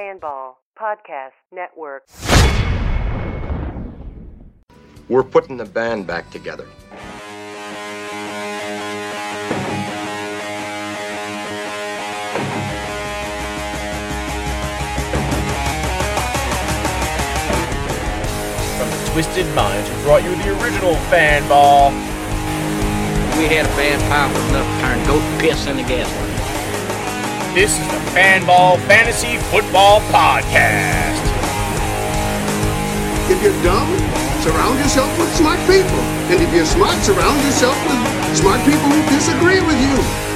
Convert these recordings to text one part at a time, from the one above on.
Fanball Podcast Network. We're putting the band back together. From the Twisted Minds, who brought you the original Fanball. We had a band powerful enough to turn goat piss into gasoline. This is the Fanball Fantasy Football Podcast. If you're dumb, surround yourself with smart people. And if you're smart, surround yourself with smart people who disagree with you.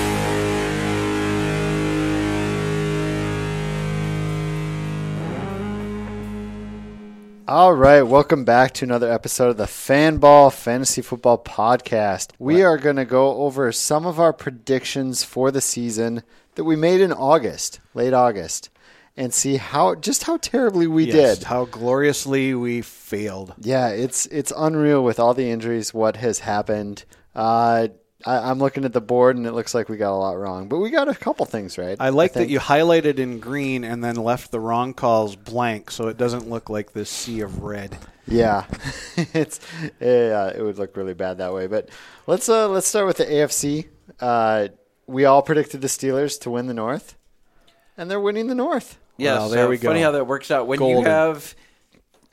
All right, welcome back to another episode of the Fanball Fantasy Football Podcast. We are going to go over some of our predictions for the season that we made in August, late August, and see how just how terribly we Yes, did. How gloriously we failed. Yeah, it's it's unreal with all the injuries. What has happened? Uh, I, I'm looking at the board, and it looks like we got a lot wrong, but we got a couple things right. I like that you highlighted in green and then left the wrong calls blank so it doesn't look like this sea of red. Yeah, it's yeah, it would look really bad that way. But let's uh, let's start with the AFC. Uh, we all predicted the Steelers to win the North, and they're winning the North. Yeah, Well, there so we go. Funny how that works out when you have.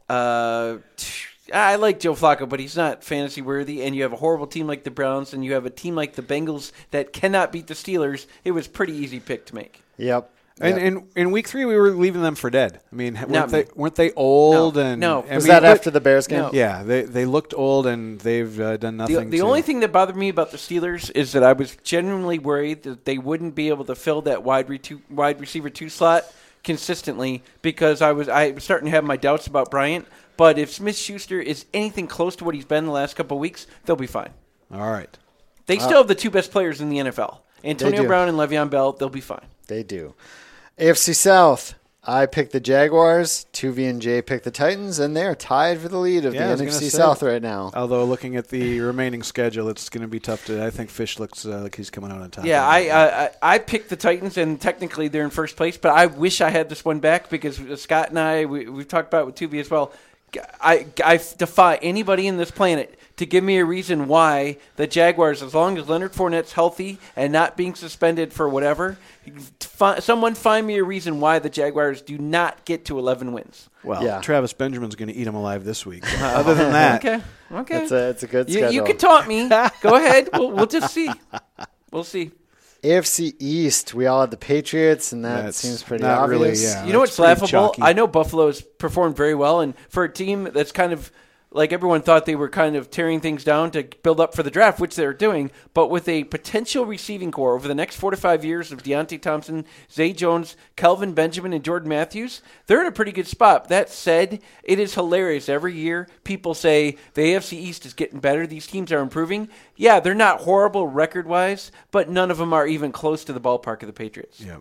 Uh, t- I like Joe Flacco, but he's not fantasy worthy. And you have a horrible team like the Browns, and you have a team like the Bengals that cannot beat the Steelers. It was pretty easy pick to make. Yep. And Yep. in, in week three, we were leaving them for dead. I mean, weren't Not they weren't they old No. and No. I was mean, that after the Bears game? No. Yeah, they they looked old and they've uh, done The, nothing. the to- only thing that bothered me about the Steelers is that I was genuinely worried that they wouldn't be able to fill that wide re- two, wide receiver two slot consistently because I was I was starting to have my doubts about Bryant. But if Smith Schuster is anything close to what he's been the last couple of weeks, they'll be fine. All right. They uh, still have the two best players in the NFL. Antonio. Brown and Le'Veon Bell, they'll be fine. They do. AFC South. I picked the Jaguars. Tuvey and J picked the Titans, and they are tied for the lead of Yeah, the NFC say. South right now. Although looking at the remaining schedule, it's going to be tough to. I think Fish looks uh, like he's coming out on top. Yeah, I. I I I picked the Titans, and technically they're in first place. But I wish I had this one back because Scott and I we, we've talked about it with Tuvey as well. I I defy anybody in this planet to give me a reason why the Jaguars, as long as Leonard Fournette's healthy and not being suspended for whatever, fi- someone find me a reason why the Jaguars do not get to 11 wins. well, yeah. Travis Benjamin's going to eat him alive this week. Other than that, Okay, okay. It's a it's a good you, schedule. you can taunt me. Go ahead. We'll, we'll just see. We'll see. AFC East. We all had the Patriots, and that That's seems pretty not really, obvious. yeah. you know what's laughable? chalky. I know Buffalo's performed very well, and for a team that's kind of like everyone thought they were kind of tearing things down to build up for the draft, which they're doing, but with a potential receiving core over the next four to five years of Deonte Thompson, Zay Jones, Kelvin Benjamin, and Jordan Matthews, they're in a pretty good spot. That said, it is hilarious. Every year, people say the AFC East is getting better. These teams are improving. Yeah, they're not horrible record wise, but none of them are even close to the ballpark of the Patriots. Yeah.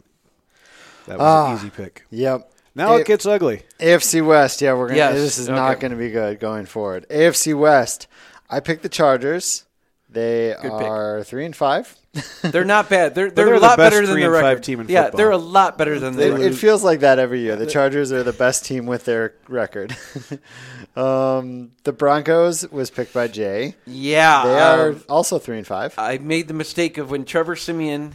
That was an ah, easy pick. Yep. Now A- it gets ugly. AFC West, yeah, we're gonna. Yes, This is okay. not going to be good going forward. AFC West, I picked the Chargers. They pick. are three and five. They're not bad. They're they're, they're a lot best better than the their and five record. team in yeah, football. they're a lot better than the. It, they. it feels like that every year. The Chargers are the best team with their record. um, the Broncos was picked by Jay. yeah, They are um, also three and five. I made the mistake of when Trevor Siemian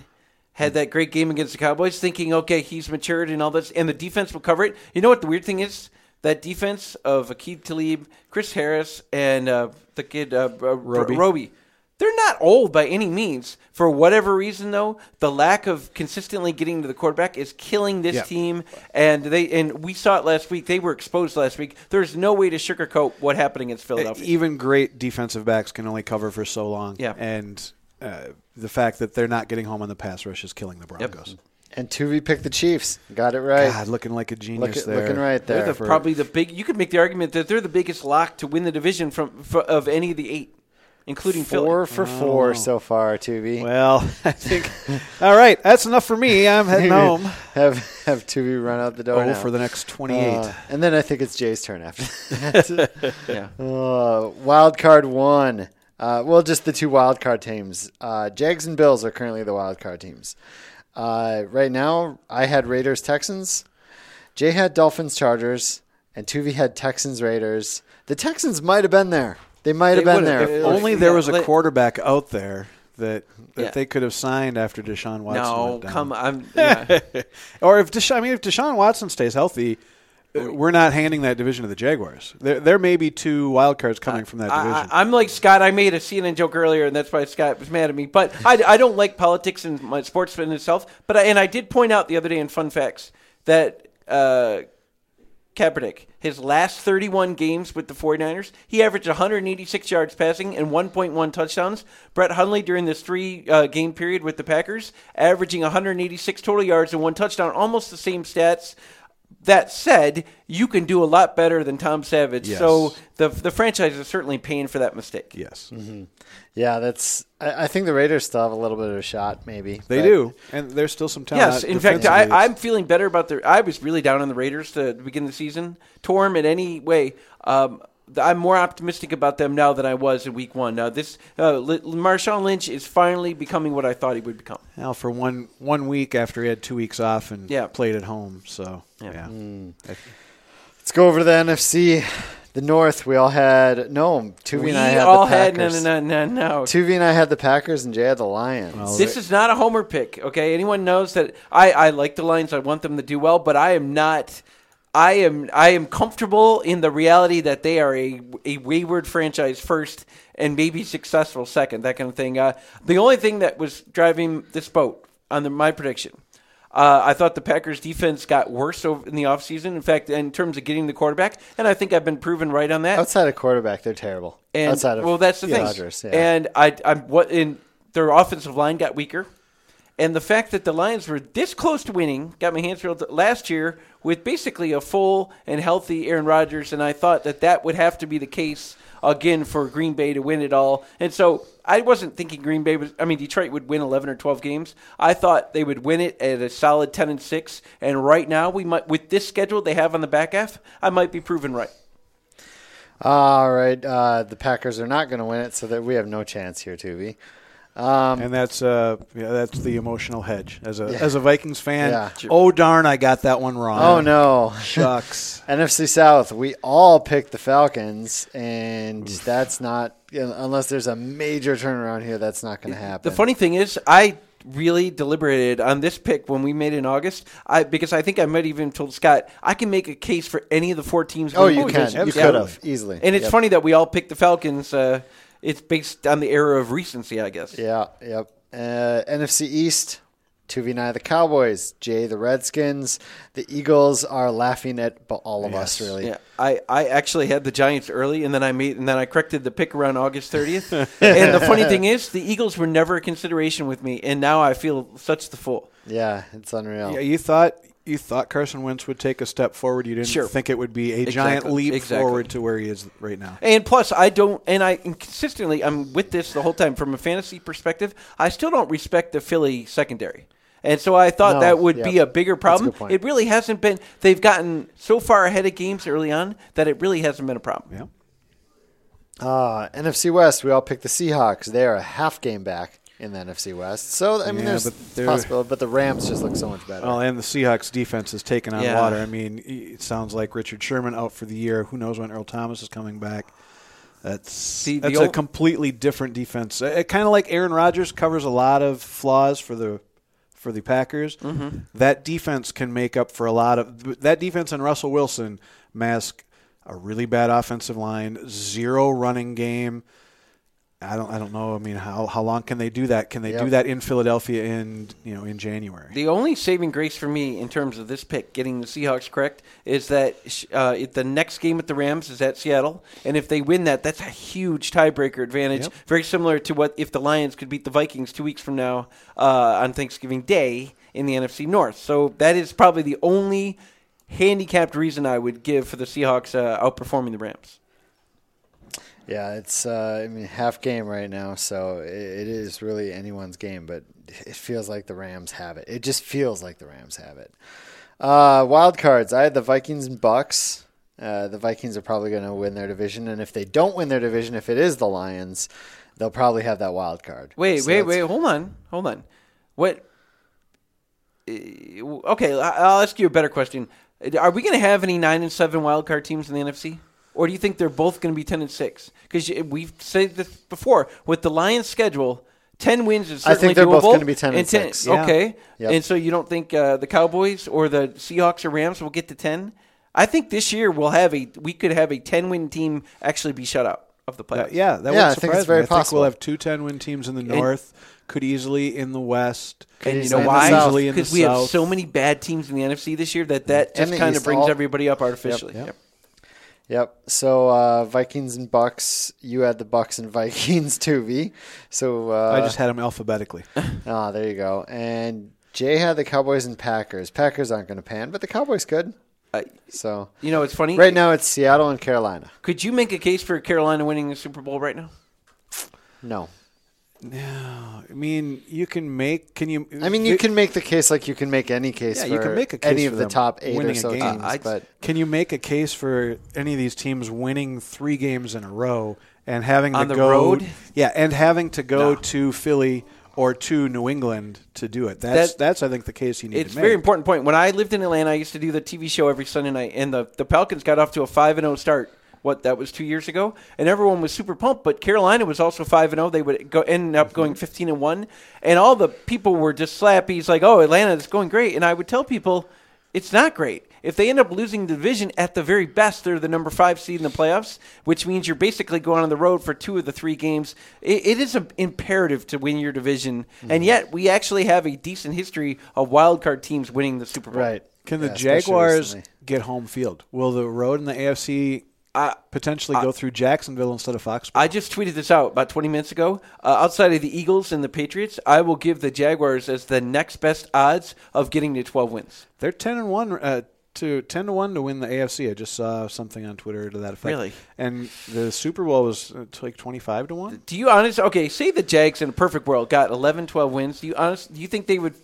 had that great game against the Cowboys, thinking, okay, he's matured and all this, and the defense will cover it. You know what the weird thing is? That defense of Aqib Talib, Chris Harris, and uh, the kid uh, uh, Roby. Roby. They're not old by any means. For whatever reason, though, the lack of consistently getting to the quarterback is killing this Yeah. team. And they and we saw it last week. They were exposed last week. There's no way to sugarcoat what happened against Philadelphia. Even great defensive backs can only cover for so long. Yeah. And uh, the fact that they're not getting home on the pass rush is killing the Broncos. and Tuvey picked the Chiefs. Got it right. God, looking like a genius Look- there. looking right there. They're the, for- probably the big. You could make the argument that they're the biggest lock to win the division from for, of any of the eight, including Four Philly. for four so far, Tuvey. Well, I think. all right, that's enough for me. I'm heading home. have have Tuvey run out the door Oh, now. for the next 28. Uh, and then I think it's Jay's turn after that. Yeah. uh, wild card one. Uh, well, just the two wild card teams. Uh, Jags and Bills are currently the wild card teams. Uh, right now, I had Raiders Texans, Jay had Dolphins, Chargers, and Tuvey had Texans, Raiders. The Texans might have been there. They might have been there. If only there was a quarterback out there that that Yeah. they could have signed after Deshaun Watson. No, went down. come on. Yeah. or if Deshaun, I mean, if Deshaun Watson stays healthy, we're not handing that division to the Jaguars. There, there may be two wild cards coming from that division. I, am like Scott. I made a CNN joke earlier, and that's why Scott was mad at me. But I, I don't like politics and my sports in itself. But I, and I did point out the other day in Fun Facts that uh, Kaepernick, his last 31 games with the 49ers, he averaged 186 yards passing and 1.1 touchdowns. Brett Hundley during this three uh, game period with the Packers, averaging 186 total yards and one touchdown, almost the same stats. That said, you can do a lot better than Tom Savage. Yes. So the the franchise is certainly paying for that mistake. yes, yeah, that's. I, I think the Raiders still have a little bit of a shot, maybe. they but- do, and there's still some talent. Yes, in fact, I, I'm feeling better about the. I was really down on the Raiders to begin the season. Torm in any way. Um, th- I'm more optimistic about them now than I was in Week One. Now, this uh, L- Marshawn Lynch is finally becoming what I thought he would become. Now for one one week after he had two weeks off and Yeah. played at home. So Yeah. yeah, Let's go over to the NFC. The North, we all had no. Tuvey we and I had all the had no, Packers. no, no, no, no. Tuvey and I had the Packers, and Jay had the Lions. Well, This is not a homer pick, okay? Anyone knows that I, I like the Lions. I want them to do well, but I am not. I am I am comfortable in the reality that they are a, a wayward franchise first and maybe successful second, that kind of thing. Uh, the only thing that was driving this boat on the, my prediction, uh, I thought the Packers defense got worse over in the offseason. In fact, in terms of getting the quarterback, and I think I've been proven right on that. Outside of quarterback, they're terrible. And Outside of well, that's the thing. Rodgers, yeah. And I, I'm what in their offensive line got weaker, and the fact that the Lions were this close to winning got my hands real last year with basically a full and healthy Aaron Rodgers, and I thought that that would have to be the case again for Green Bay to win it all. And so I wasn't thinking Green Bay was. I mean, Detroit would win 11 or 12 games. I thought they would win it at a solid 10 and six. And right now, we might with this schedule they have on the back half, I might be proven right. All right, uh, the Packers are not going to win it, so that we have no chance here, Tuvey. And that's uh yeah, that's the emotional hedge as a as a Vikings fan. Yeah. Oh darn, I got that one wrong. Oh no, shucks. NFC South. We all picked the Falcons, and that's not unless there's a major turnaround here. That's not going to happen. The funny thing is, I really deliberated on this pick when we made it in August. I because I think I might even told Scott I can make a case for any of the four teams. Oh, you the can. division. You Yeah. could have easily. And it's Yep. funny that we all picked the Falcons. Uh, it's based on the era of recency, I guess. Yeah. Yep. Uh, NFC East. Tuvey nine the Cowboys, Jay the Redskins. The Eagles are laughing at all of us. Really, Yeah, I, I actually had the Giants early, and then I made and then I corrected the pick around August 30th. and the funny thing is, the Eagles were never a consideration with me, and now I feel such the fool. yeah, it's unreal. Yeah, you thought you thought Carson Wentz would take a step forward. You didn't Sure. think it would be a giant leap Exactly. forward to where he is right now. And plus, I don't, and I and consistently, I'm with this the whole time from a fantasy perspective. I still don't respect the Philly secondary. And so I thought No, that would yep. be a bigger That's a problem. It really hasn't been. They've gotten so far ahead of games early on that it really hasn't been a problem. Yeah. Uh, NFC West, we all picked the Seahawks. They are a half game back in the NFC West. So, I mean, Yeah, there's but a possibility, but the Rams just look so much better. Well, and the Seahawks defense is taking on Yeah. water. I mean, it sounds like Richard Sherman out for the year. Who knows when Earl Thomas is coming back? That's See, the that's a completely different defense. It, kind of like Aaron Rodgers covers a lot of flaws for the for the Packers. Mm-hmm. That defense can make up for a lot of that defense and Russell Wilson mask a really bad offensive line, zero running game. I don't I don't know. I mean, how how long can they do that? Can they Yep. do that in Philadelphia in you know in January? The only saving grace for me in terms of this pick, getting the Seahawks correct, is that uh, if the next game at the Rams is at Seattle, and if they win that, that's a huge tiebreaker advantage. Yep. Very similar to what if the Lions could beat the Vikings two weeks from now uh, on Thanksgiving Day in the NFC North. So that is probably the only handicapped reason I would give for the Seahawks uh, outperforming the Rams. Yeah, it's uh, I mean half game right now, so it, it is really anyone's game. But it feels like the Rams have it. It just feels like the Rams have it. Uh, wild cards. I had the Vikings and Bucks. Uh, the Vikings are probably going to win their division, and if they don't win their division, if it is the Lions, they'll probably have that wild card. Wait, So wait, wait. Hold on, hold on. What? uh, Okay, I'll ask you a better question. Are we going to have any nine and seven wild card teams in the NFC, or do you think they're both going to be ten and six? Because we've said this before with the Lions' schedule. Ten wins is I think they're both gonna be 10 and six. Yeah. Okay, Yep. and so you don't think uh, the Cowboys or the Seahawks or Rams will get to ten? I think this year we'll have a we could have a ten win team actually be shut out of the playoffs. That- yeah, that Yeah, I would think surprise it's very me. I think we'll have two 10-win teams in the north, could easily in the west, And you easily know in the why? South. Easily in the Because we have so many bad teams in the NFC this year that that just kind of brings all- everybody up artificially. Yep. Yep. Yep. So uh, Vikings and Bucks. You had the Bucks and Vikings too, V. So uh, I just had them alphabetically. ah, there you go. And Jay had the Cowboys and Packers. Packers aren't going to pan, but the Cowboys could. Uh, So you know, it's funny. right now it's Seattle and Carolina. Could you make a case for Carolina winning the Super Bowl right now? No, I mean, you can make. Can you? I mean you can make the case like you can make any case. Yeah, for you can make a case any for of the top eight or so game. teams, Uh, I'd- but Can you make a case for any of these teams winning three games in a row and having On to the go? road? Yeah, and having to go No. to Philly or to New England to do it. That's That- that's I think the case you need It's to a make. very important point. When I lived in Atlanta, I used to do the TV show every Sunday night, and the, the Falcons got off to a five and zero start. What that was two years ago, and everyone was super pumped. But Carolina was also five and zero. They would go end up going mm-hmm. fifteen and one, and all the people were just slappy. It's like, oh, Atlanta is going great, and I would tell people, it's not great. If they end up losing the division, at the very best, they're the number five seed in the playoffs, which means you're basically going on the road for two of the three games. It, it is a, imperative to win your division, mm-hmm. and yet we actually have a decent history of wild card teams winning the Super Bowl. right. Can the Yeah, especially Jaguars get home field? Will the road in the AFC potentially go through Jacksonville instead of Foxborough? I just tweeted this out about 20 minutes ago. Uh, outside of the Eagles and the Patriots, I will give the Jaguars as the next best odds of getting to 12 wins. They're ten and one uh, to ten to one to win the AFC. I just saw something on Twitter to that effect. Really? And the Super Bowl was uh, like twenty five to one. Do you honestly, okay, say the Jags in a perfect world got 11, 12 wins. Do you honest, do you think they would,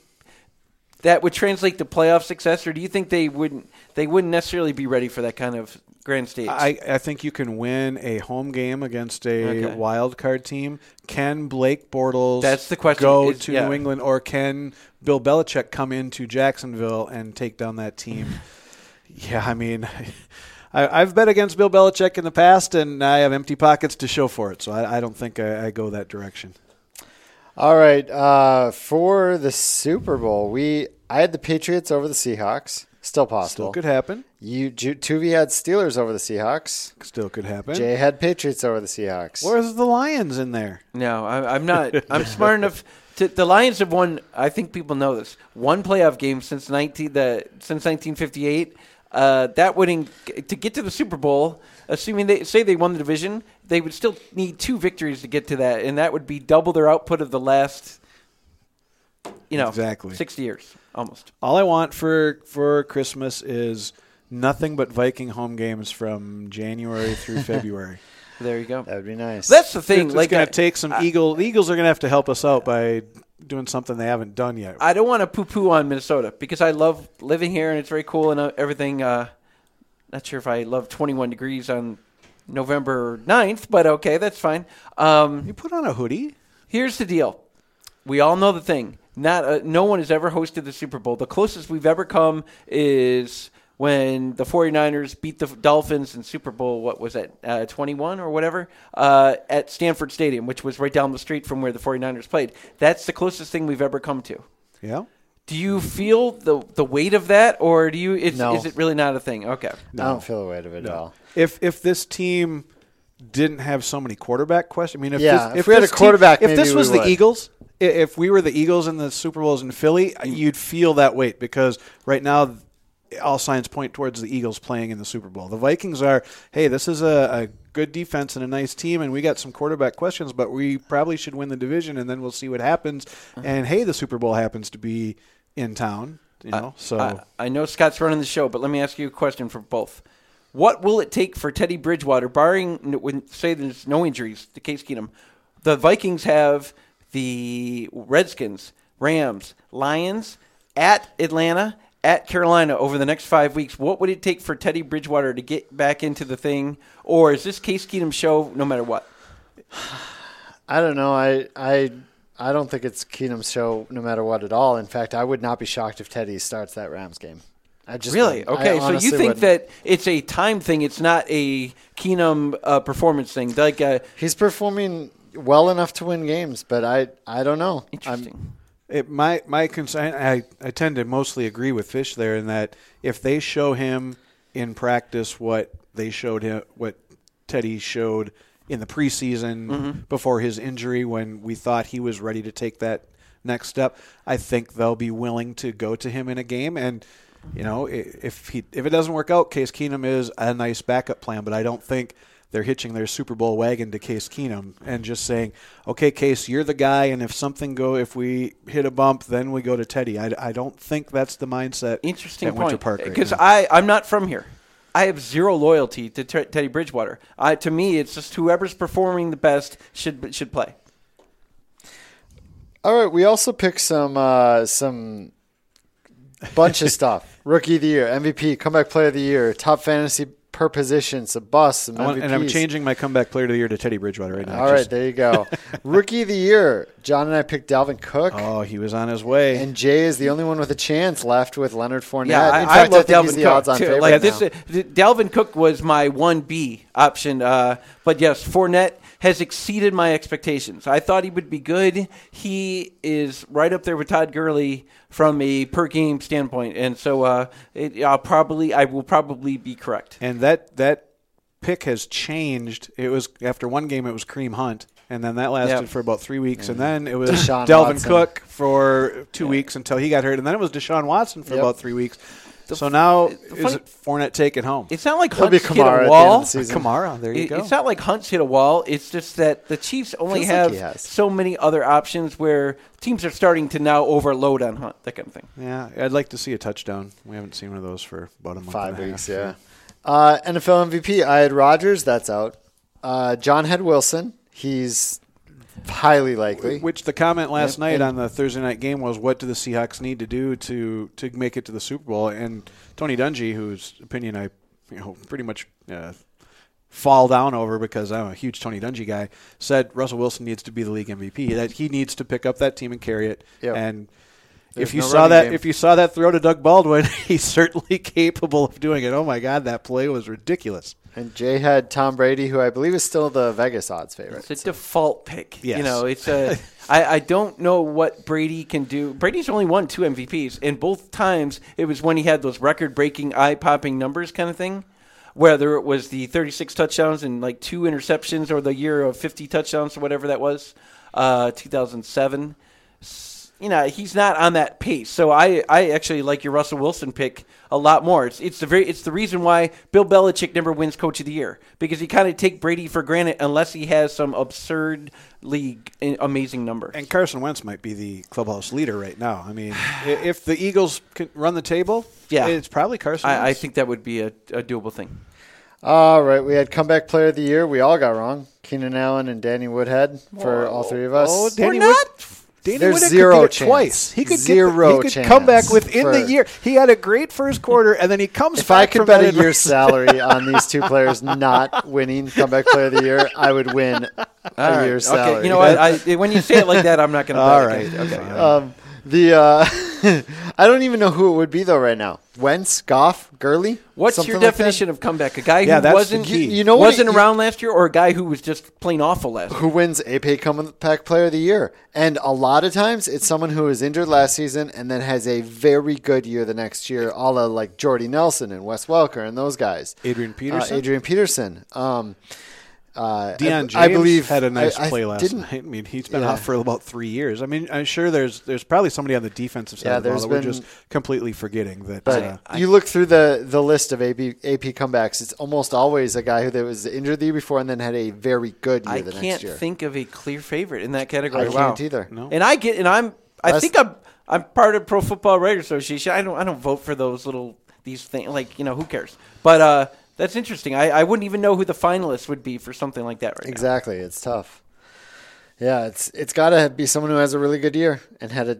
that would translate to playoff success, or do you think they wouldn't, they wouldn't necessarily be ready for that kind of grand stage? I, I think you can win a home game against a Okay. wild card team. Can Blake Bortles That's the question. go Is- to yeah. New England, or can Bill Belichick come into Jacksonville and take down that team? yeah, I mean, I, I've bet against Bill Belichick in the past, and I have empty pockets to show for it. So I, I don't think I, I go that direction. All right. Uh, for the Super Bowl, we I had the Patriots over the Seahawks. Still possible. Still could happen. You Ju- Tuvey had Steelers over the Seahawks. Still could happen. Jay had Patriots over the Seahawks. Where's the Lions in there? No, I, I'm not. I'm smart enough. To, the Lions have won. I think people know this. One playoff game since 19 the since 1958. Uh, that winning to get to the Super Bowl, assuming they say they won the division, they would still need two victories to get to that, and that would be double their output of the last, you know, Exactly. 60 years almost. All I want for for Christmas is nothing but Viking home games from January through February. There you go. That would be nice. That's the thing. it's like going to take some Eagle. The Eagles are going to have to help us out by doing something they haven't done yet. I don't want to poo-poo on Minnesota because I love living here and it's very cool and uh, everything. Uh, not sure if I love 21 degrees on November 9th, but okay, that's fine. Um, you put on a hoodie. here's the deal: we all know the thing. Not uh, no one has ever hosted the Super Bowl. The closest we've ever come is when the 49ers beat the Dolphins in Super Bowl. What was it, uh, 21 or whatever, uh, at Stanford Stadium, which was right down the street from where the 49ers played. That's the closest thing we've ever come to. Yeah. Do you feel the the weight of that, or do you? Is, No. is it really not a thing? Okay. I don't feel the weight of it at all. If if this team didn't have so many quarterback questions, I mean, if Yeah, this, if we had a quarterback, team, if this was the would. Eagles, if we were the Eagles in the Super Bowls in Philly, you'd feel that weight because right now. All signs point towards the Eagles playing in the Super Bowl. The Vikings are, hey, this is a, a good defense and a nice team, and we got some quarterback questions, but we probably should win the division, and then we'll see what happens. Uh-huh. And hey, the Super Bowl happens to be in town, you know. so I, I know Scott's running the show, but let me ask you a question for both. What will it take for Teddy Bridgewater, barring when say there's no injuries, the Case Keenum, the Vikings have the Redskins, Rams, Lions at Atlanta, at Carolina over the next five weeks. What would it take for Teddy Bridgewater to get back into the thing, or is this Case Keenum show no matter what? I don't know. I I I don't think it's Keenum's show no matter what at all. In fact, I would not be shocked if Teddy starts that Rams game. I just Really? wouldn't. I Okay, so you think wouldn't. that it's a time thing? It's not a Keenum uh, performance thing. Like, uh, he's performing well enough to win games, but I I don't know. I'm- interesting. It, my my concern, I, I tend to mostly agree with Fish there in that if they show him in practice what they showed him, what Teddy showed in the preseason Mm-hmm. before his injury, when we thought he was ready to take that next step, I think they'll be willing to go to him in a game. And you know, if he if it doesn't work out, Case Keenum is a nice backup plan. But I don't think they're hitching their Super Bowl wagon to Case Keenum and just saying, "Okay, Case, you're the guy, and if something go, if we hit a bump, then we go to Teddy." I, I don't think that's the mindset. Interesting at Winter point. Park right Because now. I I'm not from here. I have zero loyalty to Ter- Teddy Bridgewater. I, to me, it's just whoever's performing the best should should play. All right, we also picked some uh, some bunch of stuff. Rookie of the year, MVP, comeback player of the year, top fantasy per position, some busts, some I want- and I'm changing my comeback player of the year to Teddy Bridgewater right now. All right, Just- there you go. Rookie of the year, John and I picked Dalvin Cook, Oh, he was on his way. and Jay is the only one with a chance left with Leonard Fournette. Yeah, I, In I fact, love think Dalvin the Cook odds-on too. Like this, uh, Dalvin Cook was my one B option, uh, but yes, Fournette has exceeded my expectations. I thought he would be good. He is right up there with Todd Gurley from a per game standpoint, and so uh, it, I'll probably I will probably be correct. and that that pick has changed. It was after one game, it was Kareem Hunt, and then that lasted Yep. for about three weeks, and then it was Deshaun Dalvin Watson. Cook for two weeks until he got hurt, and then it was Deshaun Watson for Yep. about three weeks. So now is funny- it Fournette taking home? It's not like He'll Hunt's hit Kamara at the a end wall. of the. Kamara, there you It- go. It's not like Hunt's hit a wall. It's just that the Chiefs only Feels have he has. so many other options where teams are starting to now overload on Hunt, that kind of thing. yeah, I'd like to see a touchdown. We haven't seen one of those for about a month. Five and a weeks, half. yeah. Uh, NFL MVP, I had Rodgers. That's out. Uh, John had Wilson. He's highly likely. Which the comment last night and- on the Thursday night game was, "What do the Seahawks need to do to to make it to the Super Bowl?" And Tony Dungy, whose opinion I, you know, pretty much uh, fall down over because I'm a huge Tony Dungy guy, said Russell Wilson needs to be the league MVP. That he needs to pick up that team and carry it. Yep. And There's if you no saw that, game. if you saw that throw to Doug Baldwin, he's certainly capable of doing it. Oh my God, that play was ridiculous. And Jay had Tom Brady, who I believe is still the Vegas odds favorite. It's a default pick. Yes. You know, it's a. I, I don't know what Brady can do. Brady's only won two MVPs, and both times it was when he had those record-breaking, eye-popping numbers, kind of thing. Whether it was the 36 touchdowns and like two interceptions, or the year of 50 touchdowns, or whatever that was, uh, 2007. S- You know, he's not on that pace. So I, I actually like your Russell Wilson pick a lot more. It's, it's the very, it's the reason why Bill Belichick never wins Coach of the Year because you kind of take Brady for granted unless he has some absurdly amazing number. And Carson Wentz might be the clubhouse leader right now. I mean, if the Eagles can run the table, Yeah. it's probably Carson. I, I think that would be a, a doable thing. All right, we had comeback player of the year. We all got wrong. Keenan Allen and Danny Woodhead for all three of us. Oh, Danny We're Wood- not- Danny There's Woodhead zero could get it chance. twice. He could Zero get the, he could come back within for- the year. He had a great first quarter, and then he comes. if I back could from bet that a year's salary on these two players not winning comeback player of the year, I would win a All right. year's salary. You know what? I, when you say it like that, I'm not going to. All right. Okay. Um, the uh, I don't even know who it would be though right now. Wentz, Goff, Gurley. What's Something your like that? definition of comeback? A guy Yeah, who that's wasn't key. You know wasn't it- around last year, or a guy who was just plain awful last year? Who wins AP comeback player of the year? And a lot of times it's someone who was injured last season and then has a very good year the next year, a la like Jordy Nelson and Wes Welker and those guys. Adrian Peterson? Uh, Adrian Peterson. Um, uh, Deion James I believe had a nice I- I play last didn't- night. I mean, he's been Yeah. out for about three years. I mean, I'm sure there's there's probably somebody on the defensive side Yeah, of the ball there's that we're just completely forgetting that. But uh, you look through the, the list of AP, AP comebacks, it's almost always a guy who that was injured the year before and then had a very good year the next year. I the can't next year. think of a clear favorite in that category. I wow. can't either. No. And I get, and I'm, I Last- think I'm, I'm part of Pro Football Writers Association. I don't, I don't vote for those little these things. Like you know, who cares? But uh, that's interesting. I, I wouldn't even know who the finalists would be for something like that right now. Exactly, it's tough. Yeah, it's it's got to be someone who has a really good year and had a.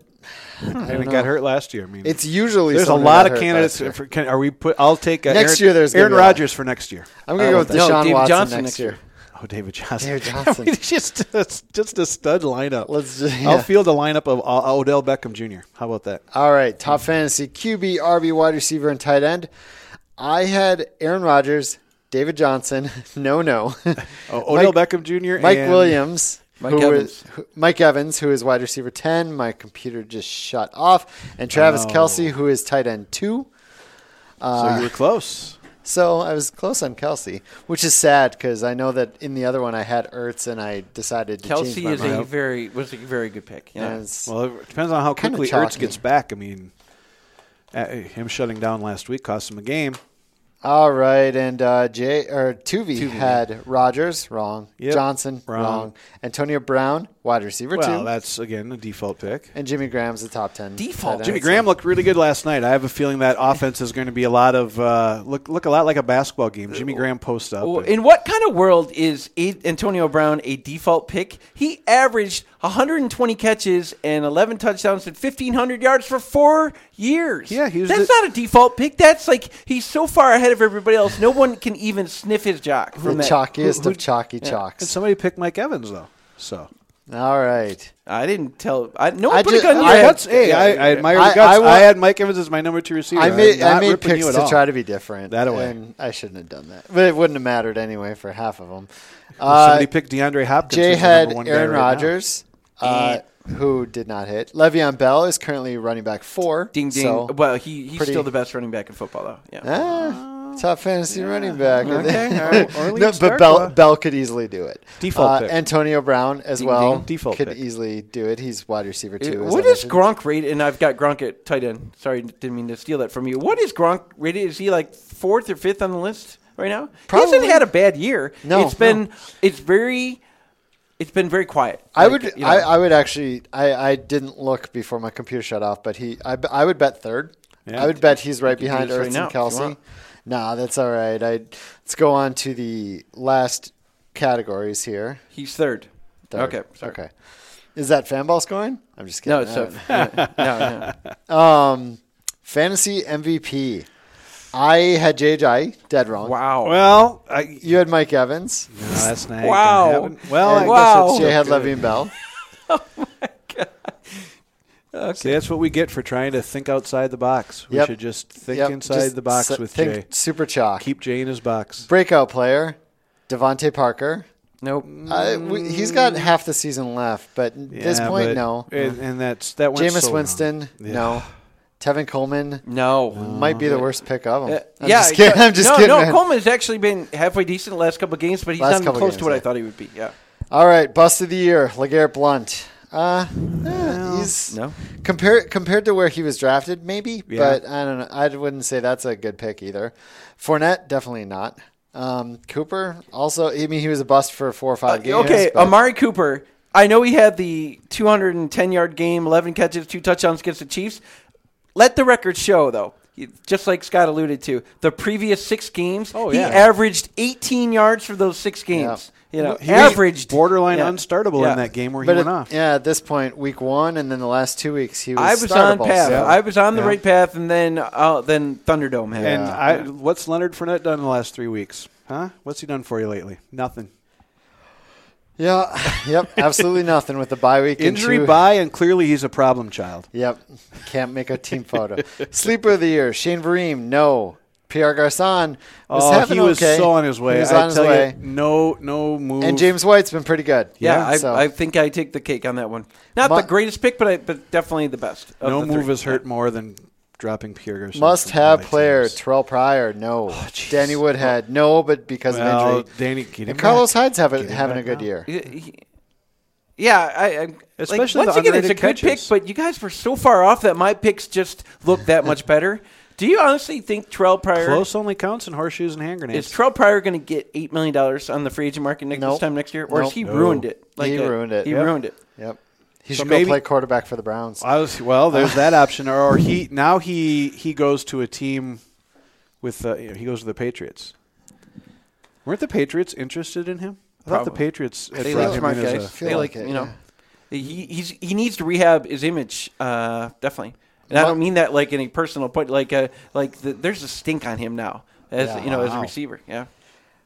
I and don't he know. got hurt last year. I mean, It's usually there's a someone who lot got of candidates. For, can, are we put? I'll take uh, Next Aaron, year there's Aaron be Rodgers for next year. I'm gonna Uh, go with no, Deshaun David Watson Johnson next next year. year. Oh, David Johnson. David Johnson. just, it's just a stud lineup. Let's just, I'll field a lineup of uh, Odell Beckham Jr. How about that? All right, top fantasy QB, RB, wide receiver, and tight end. I had Aaron Rodgers, David Johnson, no, no, Oh, Odell Mike- Beckham Jr. Mike and- Williams, Mike who Evans. is- who- Mike Evans, who is wide receiver ten. My computer just shut off, and Travis Oh. Kelce, who is tight end two. So you were close. So I was close on Kelce, which is sad because I know that in the other one I had Ertz, and I decided to Kelce change my is a very was a very good pick. Yeah. Well, it depends on how quickly. Ertz gets back. I mean, uh, him shutting down last week cost him a game. All right, and uh, Jay or Tuvey had Rodgers wrong, Yep, Johnson wrong. wrong. Antonio Brown wide receiver Well, two, that's again a default pick. and Jimmy Graham's the top ten. Default. Jimmy Graham looked really good last night. I have a feeling that offense is going to be a lot of uh, look look a lot like a basketball game. Jimmy Graham post up. And- in what kind of world is a- Antonio Brown a default pick? He averaged 120 catches and 11 touchdowns and 1,500 yards for four years. Yeah, he was That's the- not a default pick. That's like he's so far ahead of everybody else. No one can even sniff his jock. the that. chalkiest Who- of chalky and chalks. somebody picked Mike Evans though. So All right, I didn't tell. I, no one I put just- a gun in I your had- head. Guts, hey, I, I admire I- the guts. I I, wa- had Mike Evans as my number two receiver. I I'm made I not made ripping picks you at to all. try to be different. That away. and I shouldn't have done that, but it wouldn't have mattered anyway for half of them. Somebody Uh, picked DeAndre Hopkins. Jay who's the had number one guy Aaron right now. Rodgers, uh, who did not hit. Le'Veon Bell is currently running back four. Ding ding. So, well, he he's pretty- still the best running back in football, though. Yeah. Ah, top fantasy running back. Okay, all right. No, Leeds but Bell, Starkwa. Bell could easily do it. Default Uh, pick. Antonio Brown as Ding, well ding. Default could pick. easily do it. He's wide receiver too. as What I is mentioned. Gronk rated? And I've got Gronk at tight end. Sorry, didn't mean to steal that from you. What is Gronk rated? Is he like fourth or fifth on the list right now? He hasn't had a bad year. No, it's been no. it's very it's been very quiet. I Like, would, you know. I, I would actually, I, I didn't look before my computer shut off, but he, I, I would bet third. Yeah. I would bet he's right behind this right Ertz now and you Kelce. Want. Nah, that's all right. I let's go on to the last categories here. he's third. Third. Okay, sorry. okay. Is that fanball scoring? I'm just kidding. No, it's so, yeah, no, no. Um, fantasy MVP. I had JJ dead wrong. Wow. Well, I, You had Mike Evans. no, that's not Wow. gonna. Well, I Wow. guess Jay that's had still Le'Veon Bell. See, that's what we get for trying to think outside the box. We Yep. should just think Yep, inside just the box s- with think Jay. Super chalk. Keep Jay in his box. Breakout player, DeVante Parker. Nope. Uh, we, he's got half the season left, but at this point, no. And, and that's that went Jameis so Winston, Yeah. no. Tevin Coleman No. might be the worst pick of them. Uh, I'm yeah, just kidding. I'm just no, kidding. no. man. Coleman's actually been halfway decent the last couple of games, but he's Last not close games, to what I thought he would be. Yeah. All right, bust of the year, LeGarrette Blount. Uh, eh, he's No. compared compared to where he was drafted, maybe, Yeah. but I don't know. I wouldn't say that's a good pick either. Fournette, definitely not. Um, Cooper, also. I mean, he was a bust for four or five games. Uh, okay, but- Amari Cooper. I know he had the 210 yard game, 11 catches, two touchdowns against the Chiefs. Let the record show, though. Just like Scott alluded to, the previous six games, Oh, he averaged 18 yards for those six games. You know, He averaged borderline yeah. unstartable Yeah. in that game where But he at- went off. yeah, at this point, week one, and then the last two weeks, he was. I was on path. so- I was on the Yeah. right path, and then uh, then Thunderdome happened. And I, what's Leonard Fournette done in the last three weeks? Huh? What's he done for you lately? Nothing. Yeah, yep, absolutely nothing with the bye week. and Injury two- by, and clearly he's a problem child. Yep, can't make a team photo. Sleeper of the year: Shane Vereen. No, Pierre Garcon was oh, having he was okay. so on his way. He was I on his tell way. you, no, no move. And James White's been pretty good. yeah, I, so I think I take the cake on that one. Not Mu- the greatest pick, but I, but definitely the best. of no the move three. has hurt more than dropping Pierre Garçon must have my player teams. Terrelle Pryor. No, oh, jeez. Danny Woodhead. No, but because Well, of injury. Danny, get him And Carlos back. Hyde's having Get having a good now. year. He- he- Yeah, I, I Especially like, the once again, it's a underrated good catches. pick, but you guys were so far off that my picks just look that much better. Do you honestly think Terrelle Pryor Close only counts in horseshoes and hand grenades. is grenades. Terrelle Pryor going to get eight million dollars on the free agent market next Nope. this time next year, or Nope. has he No. ruined it? Like He uh, ruined it. He Yep. ruined it. Yep. He So should maybe- go play quarterback for the Browns. I was well. There's that option, or, or he now he he goes to a team with uh, you know, he goes to the Patriots. Weren't the Patriots interested in him? I thought the Probably. Patriots had They brought like him smart in as guys. a- feel They like like it, you know. yeah. He he's he needs to rehab his image, uh, definitely. And I don't mean that like any personal point. Like uh, like the, there's a stink on him now as Yeah. you know as a receiver. Yeah.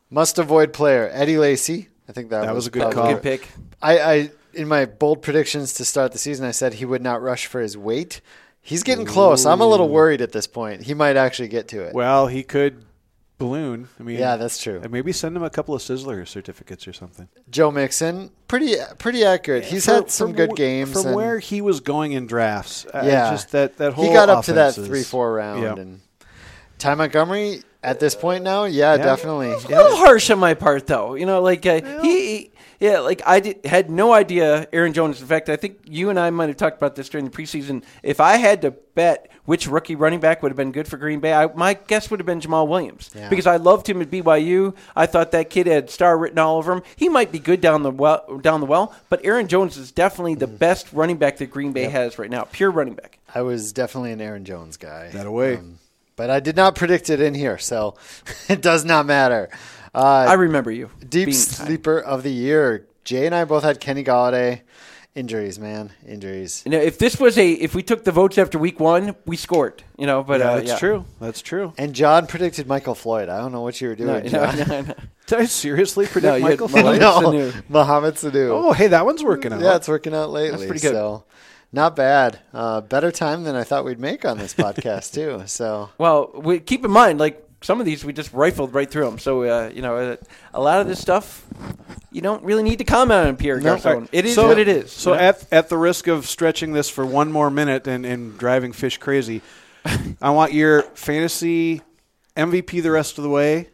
Must avoid player Eddie Lacy, I think that, That was a good probably- call. Good pick. I, I in my bold predictions to start the season, I said he would not rush for his weight. He's getting close. I'm a little worried at this point. He might actually get to it. Well, he could balloon. I mean, yeah, that's true. and maybe send him a couple of Sizzler certificates or something. Joe Mixon, pretty pretty accurate. He's For- had some good wh- games. from and where he was going in drafts. uh, Yeah. just that that whole he got up to that three four round. Yeah. And Ty Montgomery at this point now, yeah, Yeah. definitely. A little harsh on my part, though. You know, like uh, he, yeah, like I did, had no idea Aaron Jones. In fact, I think you and I might have talked about this during the preseason. If I had to bet which rookie running back would have been good for Green Bay, I, my guess would have been Jamaal Williams Yeah. because I loved him at BYU. I thought that kid had star written all over him. He might be good down the well, down the well, but Aaron Jones is definitely the best running back that Green Bay has right now, pure running back. I was definitely an Aaron Jones guy. That away. Um, but I did not predict it in here, so it does not matter. Uh, I remember you deep being- sleeper of the year. Jay and I both had Kenny Golladay. Injuries, man, injuries. You know, if this was a, if we took the votes after week one, we scored. You know, but yeah, uh, that's yeah. true. That's true. And John predicted Michael Floyd. I don't know what you were doing, No, no, John. no, no. Did I seriously predict No, Michael Floyd. Floyd? No. no, Sanu. Mohamed Sanu. Oh, hey, that one's working out. yeah, it's working out lately. That's pretty good. So, not bad. Uh, better time than I thought we'd make on this podcast too. So, Well, we, keep in mind, like some of these, we just rifled right through them. So uh, you know, uh, a lot of this stuff, you don't really need to comment on Pierre No. Garcon. It is So- what it is. So you know? at at the risk of stretching this for one more minute and, and driving fish crazy, I want your fantasy MVP the rest of the way.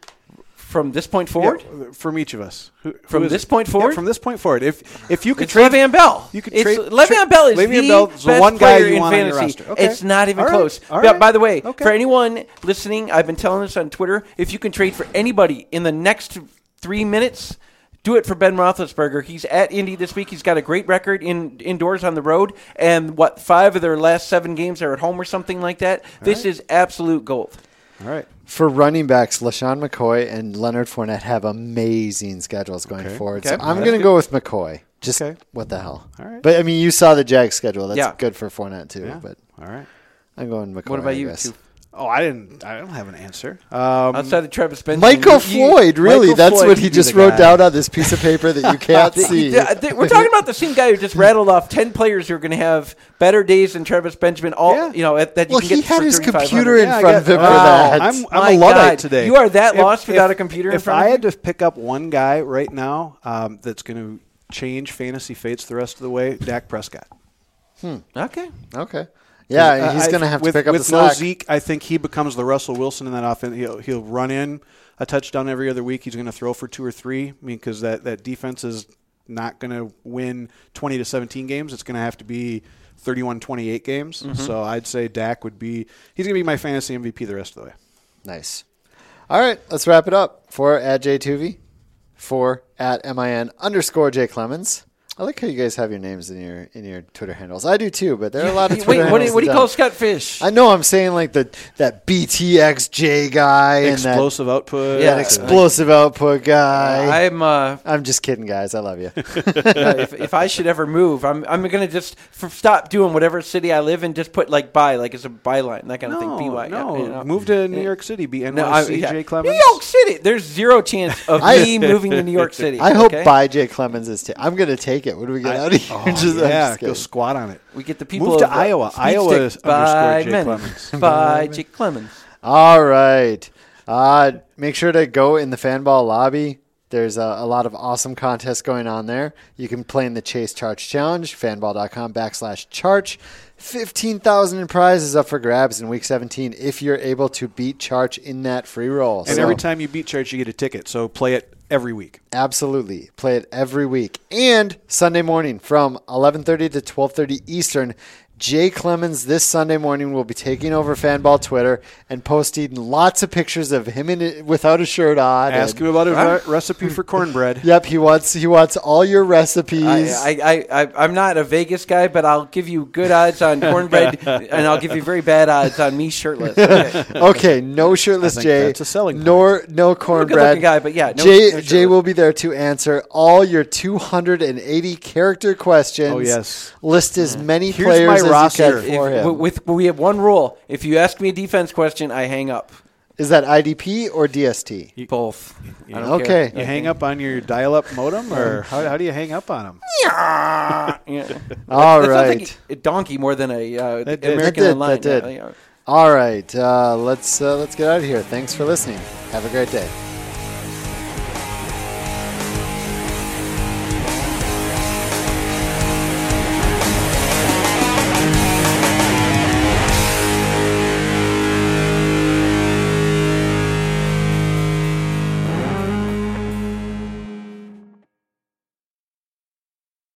From this point forward, Yeah, from each of us. Who, who From is this it? point Yeah, forward? from this point forward. If if you could it's trade Le'Veon Bell. you could it's, trade- Le'Veon Bell is Le'Veon the Bell's the one guy you in want on your fantasy. roster. Okay. It's not even All right. close. All Yeah, by the way, Okay. for anyone listening, I've been telling this on Twitter. If you can trade for anybody in the next three minutes. Do it for Ben Roethlisberger. He's at Indy this week. He's got a great record in indoors on the road, and what five of their last seven games are at home or something like that. this is absolute gold. All right. for running backs, LeSean McCoy and Leonard Fournette have amazing schedules going Okay. forward. Okay. So I'm going to go with McCoy. Just Okay. what the hell? All right. But I mean, you saw the Jag schedule. That's Yeah. good for Fournette too. Yeah. But All right. I'm going McCoy. What about you? Guess. Too? Oh, I didn't. I don't have an answer. Um, Outside of Travis Benjamin, Michael you- you- Floyd, really? Michael That's Floyd what he just wrote guy. down on this piece of paper that you can't see. th- th- we're talking about the same guy who just rattled off ten players who are going to have better days than Travis Benjamin. All Yeah. you know at, that you Well, can he get had his computer in Yeah, front of him for Wow. that. I'm, I'm a luddite God. today. You are that lost without a computer in If front of I you? had to pick up one guy right now um, that's going to change fantasy fates the rest of the way, Dak Prescott. Hmm. Okay, okay. Yeah, he's going to have with, to pick up with the slack. no Zeke. I think he becomes the Russell Wilson in that offense. He'll he'll run in a touchdown every other week. He's going to throw for two or three. I mean, because that that defense is not going to win twenty to seventeen games. It's going to have to be 31-28 games. Mm-hmm. So I'd say Dak would be. He's going to be my fantasy MVP the rest of the way. Nice. All right, let's wrap it up. For at J2V, for at MIN underscore J Clemons. I like how you guys have your names in your in your Twitter handles. I do too, but there are a lot of Wait, Twitter what, do, handles what do you call don't. Scott Fish? I know I'm saying like the that BTXJ guy and that, Explosive output. Yeah, that explosive output guy. I'm uh, I'm just kidding, guys. I love you. if, if I should ever move, I'm I'm gonna just f- stop doing whatever city I live in. Just put like by, like it's a byline, that kind of No, thing. By, no. you know. Move to New York City. Be NYC No, I- yeah. J Clemons. New York City. There's zero chance of I- me moving to New York City. I hope okay? by J Clemons is. i I'm gonna take it. When do we get out of here? Oh, Just- yeah, just go squat on it. we get the people Move to of, Iowa. Iowa Stick underscore by J. men. Clemons. by Jake Clemons. All right. Uh, make sure to go in the fanball lobby. There's a, a lot of awesome contests going on there. You can play in the Chase Charge Challenge, fanball.com backslash charge. 15,000 in prizes up for grabs in week 17 if you're able to beat Charge in that free roll. And So- every time you beat Charge, you get a ticket. So play it every week. Absolutely. Play it every week. And Sunday morning from 11:30 to 12:30 Eastern, Jay Clemons this Sunday morning will be taking over Fanball Twitter and posting lots of pictures of him in it without a shirt on. Ask him about a re- recipe for cornbread. Yep, he wants he wants all your recipes. I, I, I, I'm not a Vegas guy, but I'll give you good odds on cornbread, and I'll give you very bad odds on me shirtless. Okay. okay, no shirtless I think Jay. that's a selling point. Nor no cornbread. good-looking guy, but yeah, no- Jay no Jay will be there to answer all your 280 character questions. Oh, yes. List as mm-hmm. many Here's players my as roster. you can If- for him. with, with- we have one rule: if you ask me a defense question, I hang up. Is that IDP or DST? Both. I don't Okay. care. You hang up on your dial-up modem, or how, how do you hang up on them? Yeah. All That sounds right. like a donkey more than a uh, That. American That did, Online. that did. Yeah, yeah. All right. Uh, let's uh, let's get out of here. Thanks for listening. Have a great day.